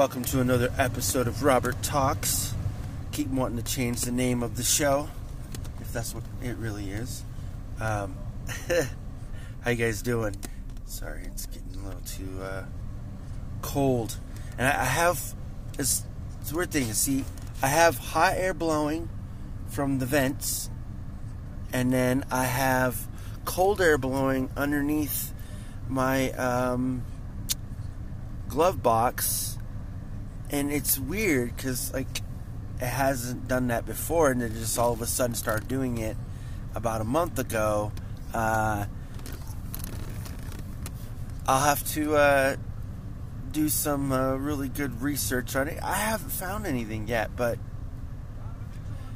Welcome to another episode of Robert Talks. Keep wanting to change the name of the show, if that's what it really is. Um, how you guys doing? Sorry, it's getting a little too uh, cold, and I, I have a weird thing. See, I have hot air blowing from the vents, and then I have cold air blowing underneath my um, glove box and it's weird because like it hasn't done that before, and it just all of a sudden started doing it about a month ago. Uh, I'll have to uh, do some uh, really good research on it. I haven't found anything yet, but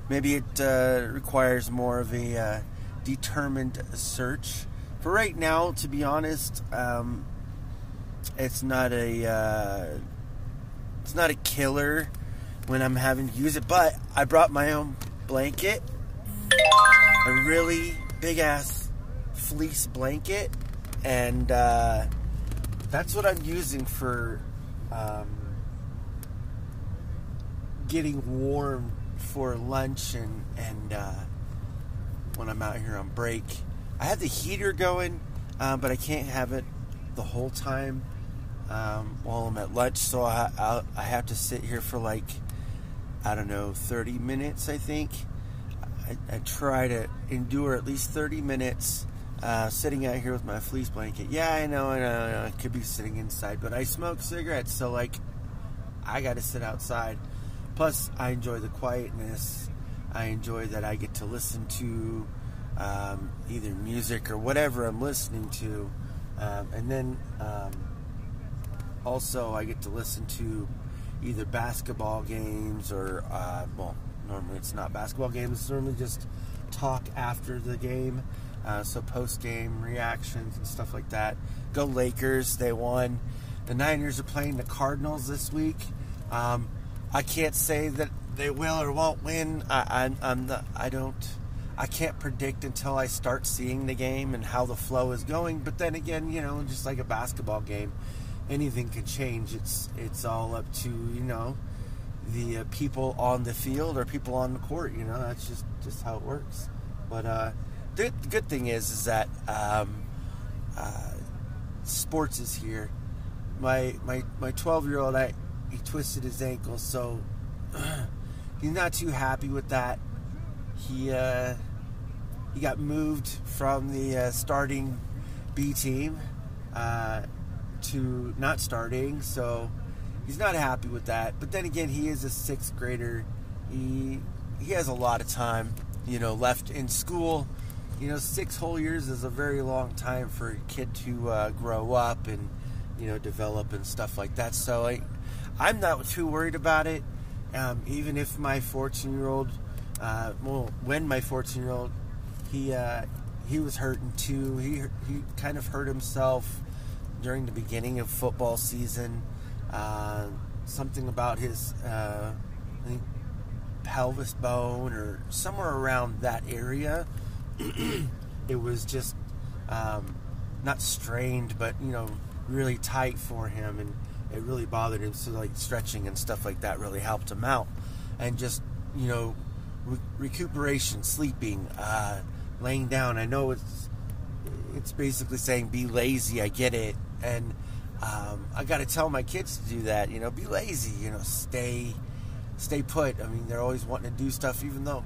maybe it uh, requires more of a uh, determined search. For right now, to be honest, um, it's not a uh, it's not a killer when I'm having to use it, but I brought my own blanket, a really big ass fleece blanket, and uh, that's what I'm using for um, getting warm for lunch and and uh, when I'm out here on break. I have the heater going, uh, but I can't have it the whole time um, while I'm at lunch, so I, I, I have to sit here for like I don't know 30 minutes. I think I, I try to endure at least 30 minutes uh, sitting out here with my fleece blanket. Yeah, I know, I know, I know, I could be sitting inside, but I smoke cigarettes, so like I got to sit outside. Plus, I enjoy the quietness. I enjoy that I get to listen to um, either music or whatever I'm listening to, um, and then. Um, also, I get to listen to either basketball games or, uh, well, normally it's not basketball games, it's normally just talk after the game. Uh, so post game reactions and stuff like that. Go Lakers! They won. The Niners are playing the Cardinals this week. Um, I can't say that they will or won't win. I, I, I'm the, I don't. I can't predict until I start seeing the game and how the flow is going. But then again, you know, just like a basketball game, anything can change. It's it's all up to you know the uh, people on the field or people on the court. You know, that's just just how it works. But uh, the, good thing is is that um, uh, sports is here. My my my 12 year old, I he twisted his ankle, so he's not too happy with that. He uh, he got moved from the uh, starting B team. To not starting, so he's not happy with that. But then again, he is a sixth grader. He he has a lot of time, you know, left in school. You know, six whole years is a very long time for a kid to uh, grow up and you know develop and stuff like that. So I, I'm not too worried about it. Um, even if my 14 year old, uh, well, when my 14 year old, he uh, he was hurting too. He he kind of hurt himself during the beginning of football season. Uh, something about his uh, pelvis bone or somewhere around that area. it was just um, not strained, but you know, really tight for him, and it really bothered him. So like stretching and stuff like that really helped him out, and just you know, re- recuperation, sleeping, uh, laying down. I know it's it's basically saying be lazy. I get it, and um, I got to tell my kids to do that. You know, be lazy. You know, stay stay put. I mean, they're always wanting to do stuff, even though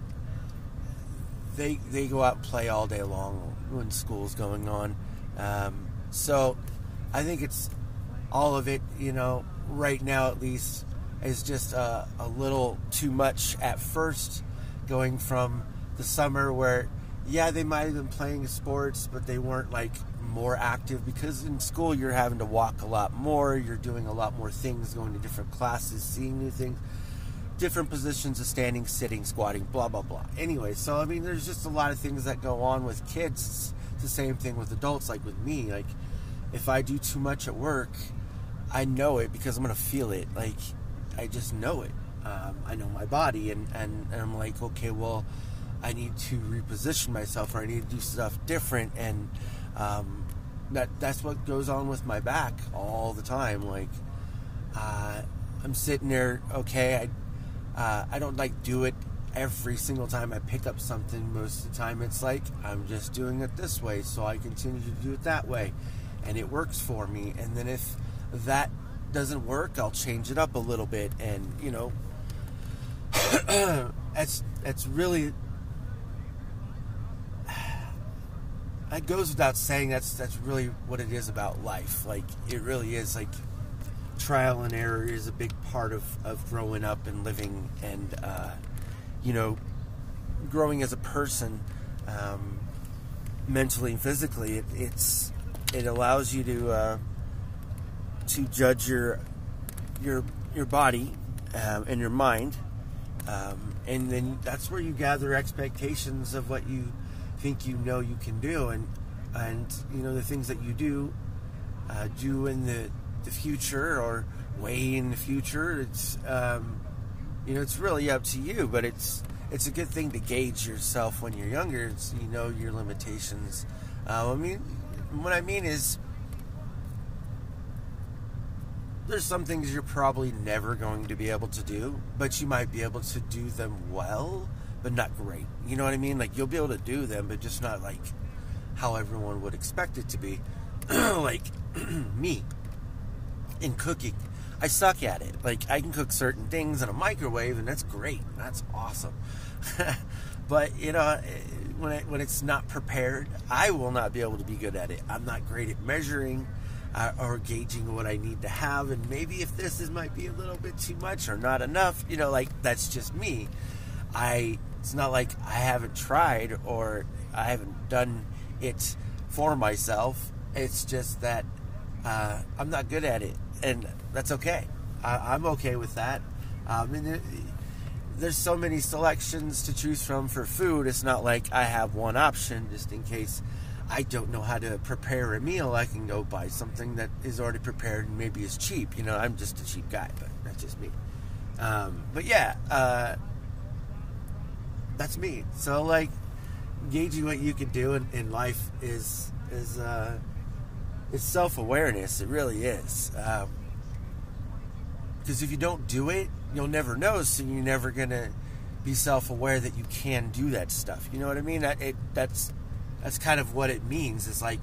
they they go out and play all day long when school's going on. Um, so I think it's all of it. You know, right now at least is just uh, a little too much at first, going from the summer where yeah they might have been playing sports, but they weren't like more active because in school you're having to walk a lot more, you're doing a lot more things, going to different classes, seeing new things, different positions of standing, sitting, squatting, blah, blah, blah. Anyway, so I mean, there's just a lot of things that go on with kids. It's the same thing with adults, like with me. Like, if I do too much at work, I know it because I'm going to feel it. Like, I just know it. Um, I know my body, and, and, and I'm like, okay, well, I need to reposition myself or I need to do stuff different. And um, that that's what goes on with my back all the time. Like, uh, I'm sitting there, okay, I, uh, I don't like do it every single time I pick up something. Most of the time, it's like I'm just doing it this way, so I continue to do it that way, and it works for me. And then if that doesn't work, I'll change it up a little bit, and you know, that's that's really that goes without saying. That's that's really what it is about life. Like it really is like trial and error is a big part of, of growing up and living and uh, you know growing as a person um, mentally and physically it, it's it allows you to uh, to judge your your your body um, and your mind um, and then that's where you gather expectations of what you think you know you can do and and you know the things that you do uh, do in the the future or way in the future. It's um, you know it's really up to you, but it's it's a good thing to gauge yourself when you're younger. It's, you know your limitations. Uh, I mean, what I mean is there's some things you're probably never going to be able to do, but you might be able to do them well, but not great. You know what I mean? Like you'll be able to do them, but just not like how everyone would expect it to be. like me in cooking. I suck at it. Like I can cook certain things in a microwave, and that's great. That's awesome. but you know, when it, when it's not prepared, I will not be able to be good at it. I'm not great at measuring uh, or gauging what I need to have, and maybe if this is might be a little bit too much or not enough. You know, like that's just me. I. It's not like I haven't tried or I haven't done it for myself. It's just that uh, I'm not good at it and that's okay. I, am okay with that. Um, and it, there's so many selections to choose from for food. It's not like I have one option just in case I don't know how to prepare a meal. I can go buy something that is already prepared and maybe is cheap. You know, I'm just a cheap guy, but that's just me. Um, but yeah, uh, that's me. So like, gauging what you can do in, in life is is uh, it's self awareness. It really is. Um, because if you don't do it, you'll never know. So you're never gonna be self aware that you can do that stuff. You know what I mean? That it, that's that's kind of what it means. Is like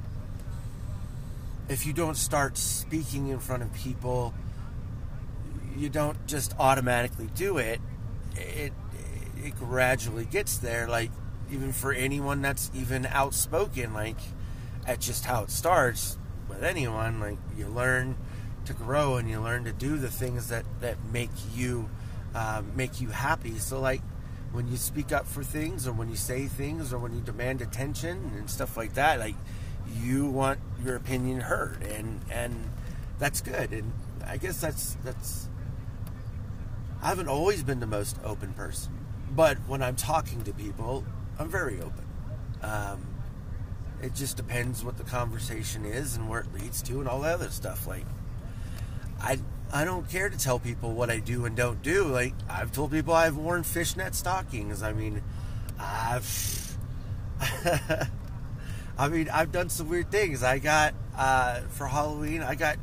if you don't start speaking in front of people, you don't just automatically do it. It it gradually gets there. Like even for anyone that's even outspoken, like at just how it starts, with anyone, like you learn to grow and you learn to do the things that that make you uh, make you happy. So like when you speak up for things or when you say things or when you demand attention and stuff like that, like you want your opinion heard and and that's good. And I guess that's that's I haven't always been the most open person, but when I'm talking to people, I'm very open. Um, it just depends what the conversation is and where it leads to and all that other stuff. Like, I I don't care to tell people what I do and don't do. Like, I've told people I've worn fishnet stockings. I mean, I've. I mean, I've done some weird things. I got uh, for Halloween. I got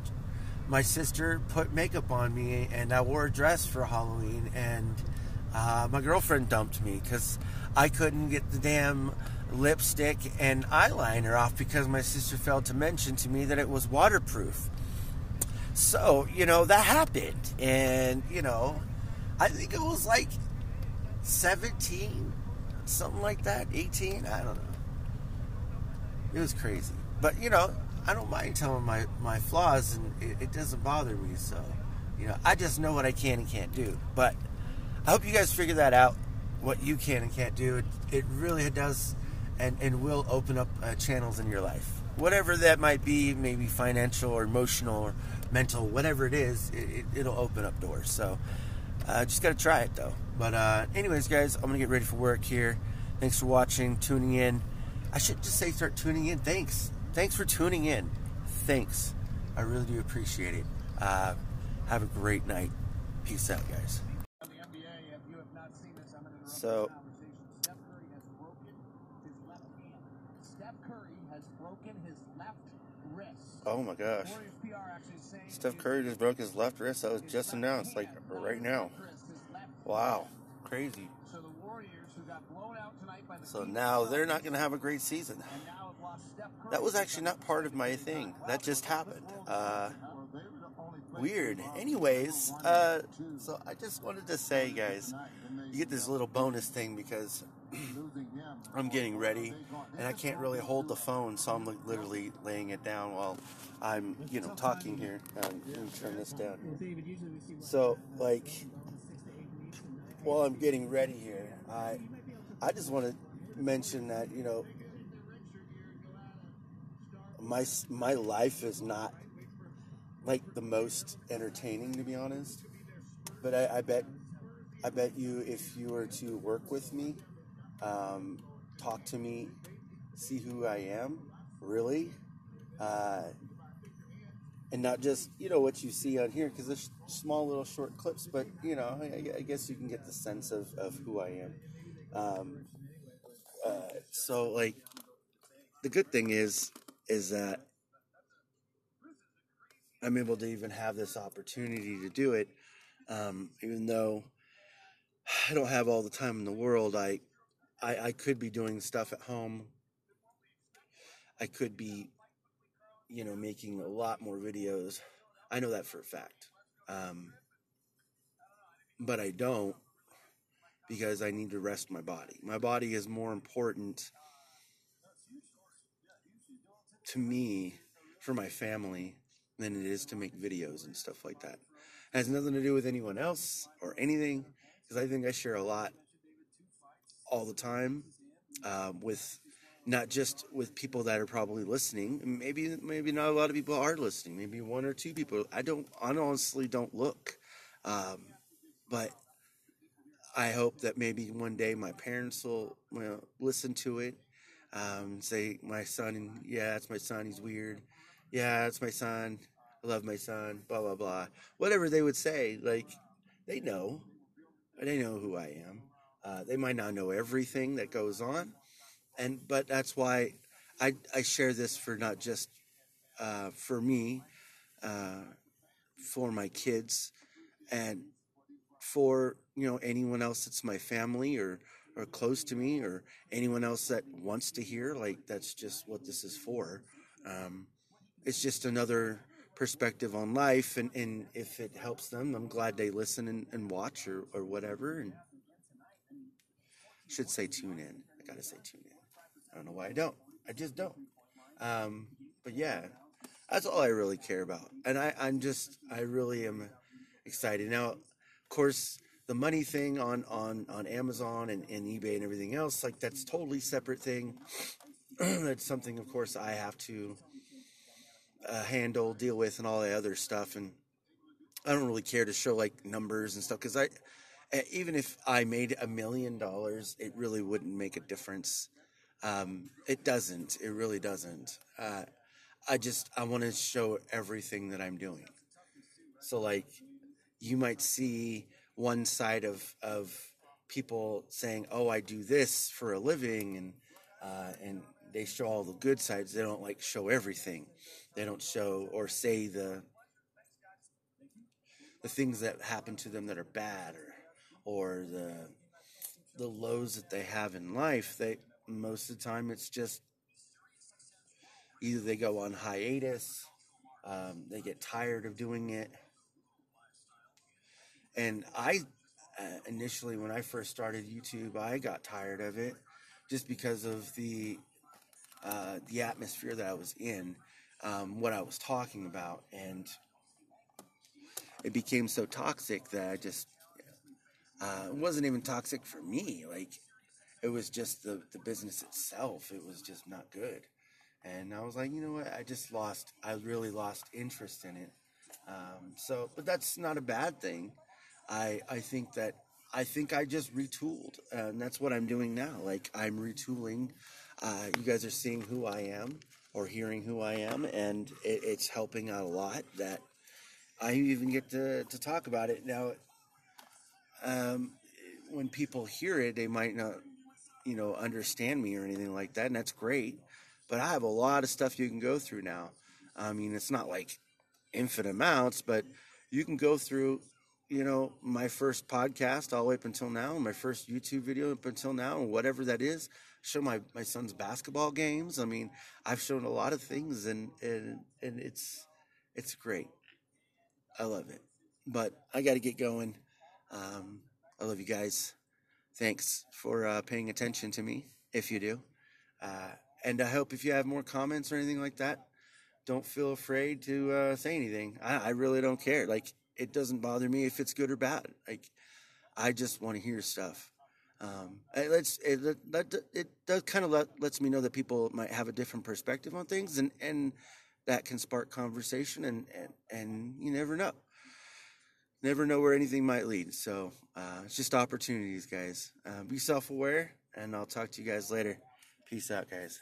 my sister put makeup on me, and I wore a dress for Halloween. And uh, my girlfriend dumped me because I couldn't get the damn lipstick and eyeliner off because my sister failed to mention to me that it was waterproof. So, you know, that happened. And, you know, I think it was like 17, something like that, 18, I don't know. It was crazy. But, you know, I don't mind telling my, my flaws and it, it doesn't bother me. So, you know, I just know what I can and can't do. But I hope you guys figure that out, what you can and can't do. It, it really does and, and will open up uh, channels in your life. Whatever that might be, maybe financial or emotional or mental, whatever it is, it, will open up doors. So uh, just got to try it though. But, uh, anyways, guys, I'm going to get ready for work here. Thanks for watching, tuning in. I should just say start tuning in. Thanks. Thanks for tuning in. Thanks. I really do appreciate it. Uh, have a great night. Peace out, guys. So. Oh my gosh. Steph Curry just broke his left wrist. That was just announced, like right now. Wow. Crazy. So now they're not going to have a great season. That was actually not part of my thing. That just happened. Uh, weird. Anyways, uh, so I just wanted to say, guys, you get this little bonus thing because I'm getting ready and I can't really hold the phone, so I'm literally laying it down while I'm, you know, talking here. Um, let me turn this down. So, like, while I'm getting ready here, I, I just want to mention that you know, my my life is not like the most entertaining, to be honest. But I, I bet, I bet you, if you were to work with me, um, talk to me, see who I am, really, uh, and not just you know what you see on here because there's small little short clips, but you know I, I, guess you can get the sense of, of who I am. Um, uh, so like the good thing is is that I'm able to even have this opportunity to do it, um, even though I don't have all the time in the world. I, I, I could be doing stuff at home. I could be, you know, making a lot more videos. I know that for a fact. Um, but I don't because I need to rest my body. My body is more important to me for my family than it is to make videos and stuff like that. It has nothing to do with anyone else or anything, because I think I share a lot all the time uh, with not just with people that are probably listening. Maybe maybe not a lot of people are listening. Maybe one or two people. I don't. I honestly don't look, um, but I hope that maybe one day my parents will listen to it. Um, say my son, yeah, it's my son. He's weird. Yeah, it's my son. I love my son, blah, blah, blah. Whatever they would say, like, they know. They know who I am. Uh, they might not know everything that goes on. And, but that's why I, I share this for not just uh, for me, uh, for my kids, and for, you know, anyone else that's my family or, or close to me or anyone else that wants to hear. Like, that's just what this is for. Um, it's just another perspective on life and, and if it helps them i'm glad they listen and, and watch or, or whatever and should say tune in. I gotta say tune in. I don't know why i don't. I just don't. Um, but yeah that's all i really care about. And I, i'm just i really am excited. Now of course the money thing on on on amazon and, and ebay and everything else like that's totally separate thing. That's something of course i have to uh, handle, deal with, and all the other stuff. And I don't really care to show like numbers and stuff because I, even if I made a million dollars, it really wouldn't make a difference. Um, it doesn't. It really doesn't. Uh, I just I want to show everything that I'm doing. So like, you might see one side of of people saying, "Oh, I do this for a living," and uh, and they show all the good sides. They don't like show everything. They don't show or say the the things that happen to them that are bad or or the the lows that they have in life. They most of the time it's just either they go on hiatus, um, they get tired of doing it, and I uh, initially when I first started YouTube, I got tired of it just because of the uh, the atmosphere that I was in, um, what I was talking about, and it became so toxic that I just uh, it wasn't even toxic for me. Like it was just the the business itself. It was just not good, and I was like, you know what? I just lost. I really lost interest in it. Um, so, but that's not a bad thing. I I think that I think I just retooled, and that's what I'm doing now. Like I'm retooling uh, you guys are seeing who I am or hearing who I am, and it, it's helping out a lot that I even get to, to talk about it. Now, um, when people hear it, they might not, you know, understand me or anything like that, and that's great. But I have a lot of stuff you can go through now. I mean, it's not like infinite amounts, but you can go through, you know, my first podcast all the way up until now, my first YouTube video up until now, and whatever that is. Show my, my son's basketball games. I mean, I've shown a lot of things, and and and it's it's great. I love it, but I got to get going. Um, I love you guys. Thanks for uh, paying attention to me, if you do. Uh, and I hope if you have more comments or anything like that, don't feel afraid to uh, say anything. I, I, really don't care. Like it doesn't bother me if it's good or bad. Like I just want to hear stuff. Um, it it, it does kind of let, lets me know that people might have a different perspective on things, and and that can spark conversation, and and, and you never know. Never know where anything might lead. So uh, it's just opportunities, guys. Uh, be self aware, and I'll talk to you guys later. Peace out, guys.